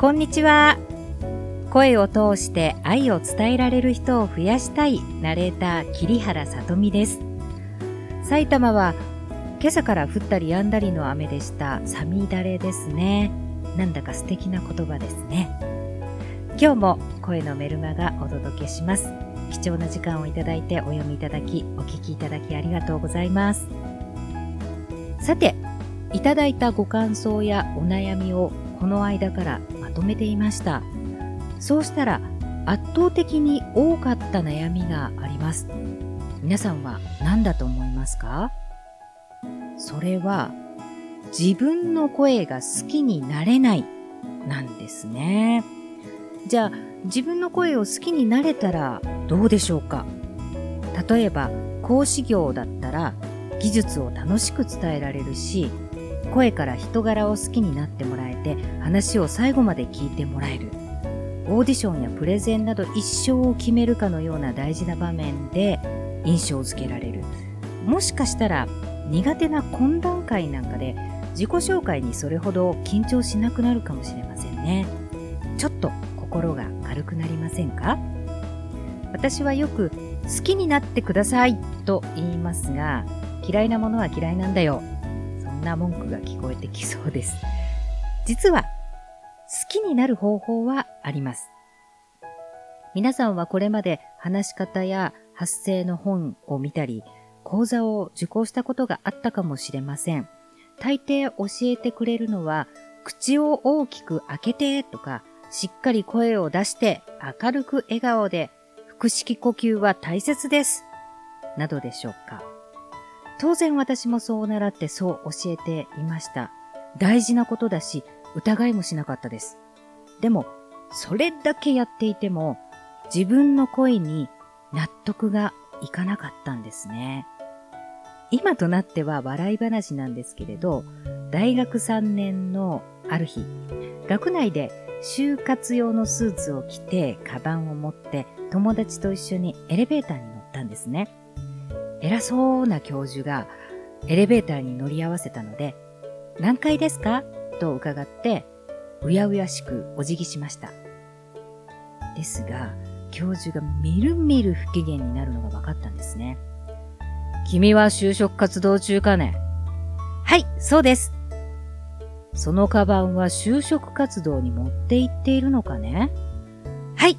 こんにちは。声を通して愛を伝えられる人を増やしたいナレーター桐原さとみです。埼玉は今朝から降ったり止んだりの雨でしたさみだれですね。なんだか素敵な言葉ですね。今日も声のメルマがお届けします。貴重な時間をいただいてお読みいただき、お聞きいただきありがとうございます。さて、いただいたご感想やお悩みをこの間からまとめていました。そうしたら圧倒的に多かった悩みがあります。皆さんは何だと思いますか？それは自分の声が好きになれないなんですね。じゃあ自分の声を好きになれたらどうでしょうか？例えば講師業だったら技術を楽しく伝えられるし声から人柄を好きになってもらえて話を最後まで聞いてもらえる。オーディションやプレゼンなど一生を決めるかのような大事な場面で印象づけられる。もしかしたら苦手な懇談会なんかで自己紹介にそれほど緊張しなくなるかもしれませんね。ちょっと心が軽くなりませんか？私はよく好きになってくださいと言いますが嫌いなものは嫌いなんだよ。な文句が聞こえてきそうです。実は、好きになる方法はあります。皆さんはこれまで話し方や発声の本を見たり、講座を受講したことがあったかもしれません。大抵教えてくれるのは、口を大きく開けてとか、しっかり声を出して明るく笑顔で、腹式呼吸は大切です。などでしょうか。当然私もそう習ってそう教えていました。大事なことだし、疑いもしなかったです。でも、それだけやっていても、自分の声に納得がいかなかったんですね。今となっては笑い話なんですけれど、大学3年のある日、学内で就活用のスーツを着て、カバンを持って友達と一緒にエレベーターに乗ったんですね。偉そうな教授がエレベーターに乗り合わせたので、何階ですか？と伺って、うやうやしくお辞儀しました。ですが、教授がみるみる不機嫌になるのが分かったんですね。君は就職活動中かね？はい、そうです。そのカバンは就職活動に持って行っているのかね？はい。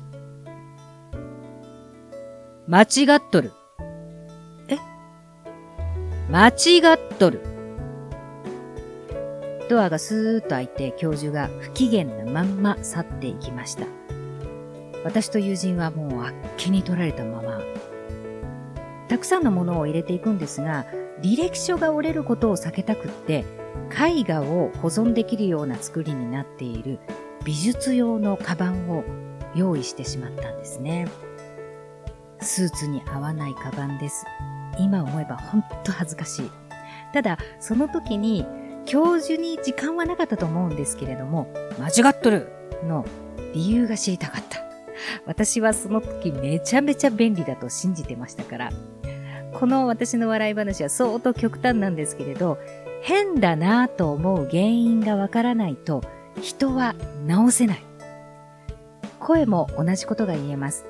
間違っとる。間違っとる。ドアがスーッと開いて教授が不機嫌なまんま去っていきました。私と友人はもうあっけに取られたまま。たくさんのものを入れていくんですが、履歴書が折れることを避けたくって、絵画を保存できるような作りになっている美術用のカバンを用意してしまったんですね。スーツに合わないカバンです。今思えば本当恥ずかしい。ただ、その時に教授に時間はなかったと思うんですけれども、間違っとるの理由が知りたかった。私はその時めちゃめちゃ便利だと信じてましたから。この私の笑い話は相当極端なんですけれど、変だなぁと思う原因がわからないと人は治せない。声も同じことが言えます。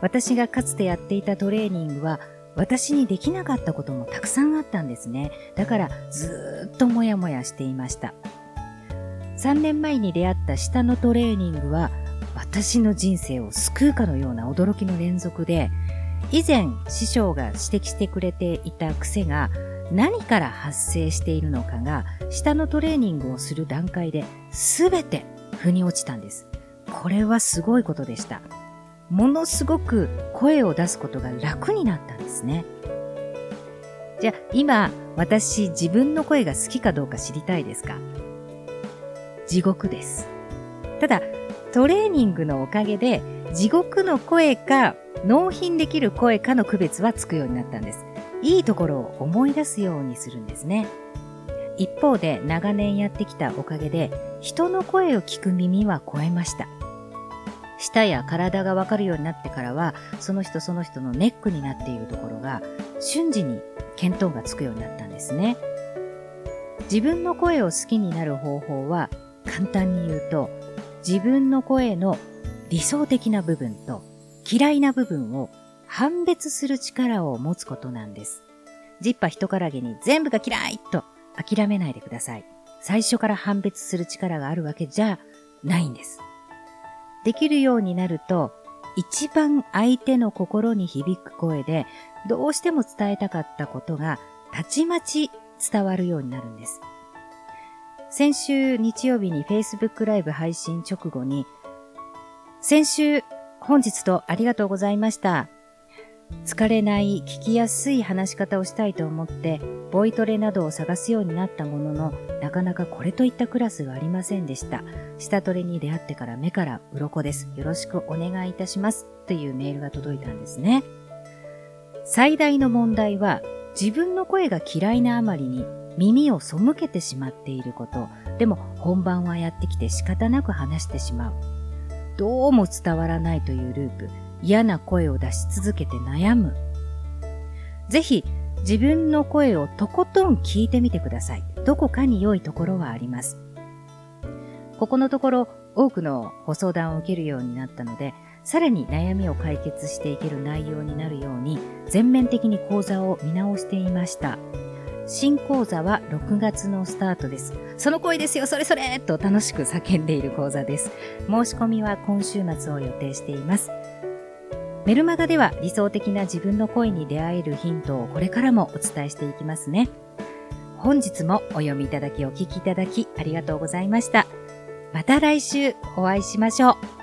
私がかつてやっていたトレーニングは私にできなかったこともたくさんあったんですね。だからずっともやもやしていました。3年前に出会った下のトレーニングは私の人生を救うかのような驚きの連続で、以前師匠が指摘してくれていた癖が何から発生しているのかが下のトレーニングをする段階で全て腑に落ちたんです。これはすごいことでした。ものすごく声を出すことが楽になったんですね。じゃあ今私自分の声が好きかどうか知りたいですか？地獄です。ただトレーニングのおかげで地獄の声か納品できる声かの区別はつくようになったんです。いいところを思い出すようにするんですね。一方で長年やってきたおかげで人の声を聞く耳は超えました。舌や体がわかるようになってからは、その人その人のネックになっているところが、瞬時に見当がつくようになったんですね。自分の声を好きになる方法は、簡単に言うと、自分の声の理想的な部分と嫌いな部分を判別する力を持つことなんです。ジッパ人からげに全部が嫌いと諦めないでください。最初から判別する力があるわけじゃないんです。できるようになると、一番相手の心に響く声で、どうしても伝えたかったことが、たちまち伝わるようになるんです。先週日曜日に Facebook ライブ配信直後に、先週、本日とありがとうございました。疲れない聞きやすい話し方をしたいと思ってボイトレなどを探すようになったもののなかなかこれといったクラスがありませんでした。下トレに出会ってから目から鱗です。よろしくお願いいたします。というメールが届いたんですね。最大の問題は自分の声が嫌いなあまりに耳を背けてしまっていること。でも本番はやってきて仕方なく話してしまう。どうも伝わらないというループ。嫌な声を出し続けて悩む。ぜひ自分の声をとことん聞いてみてください。どこかに良いところはあります。ここのところ多くのご相談を受けるようになったので、さらに悩みを解決していける内容になるように全面的に講座を見直していました。新講座は6月のスタートです。その声ですよ、それそれと楽しく叫んでいる講座です。申し込みは今週末を予定しています。メルマガでは理想的な自分の声に出会えるヒントをこれからもお伝えしていきますね。本日もお読みいただきお聞きいただきありがとうございました。また来週お会いしましょう。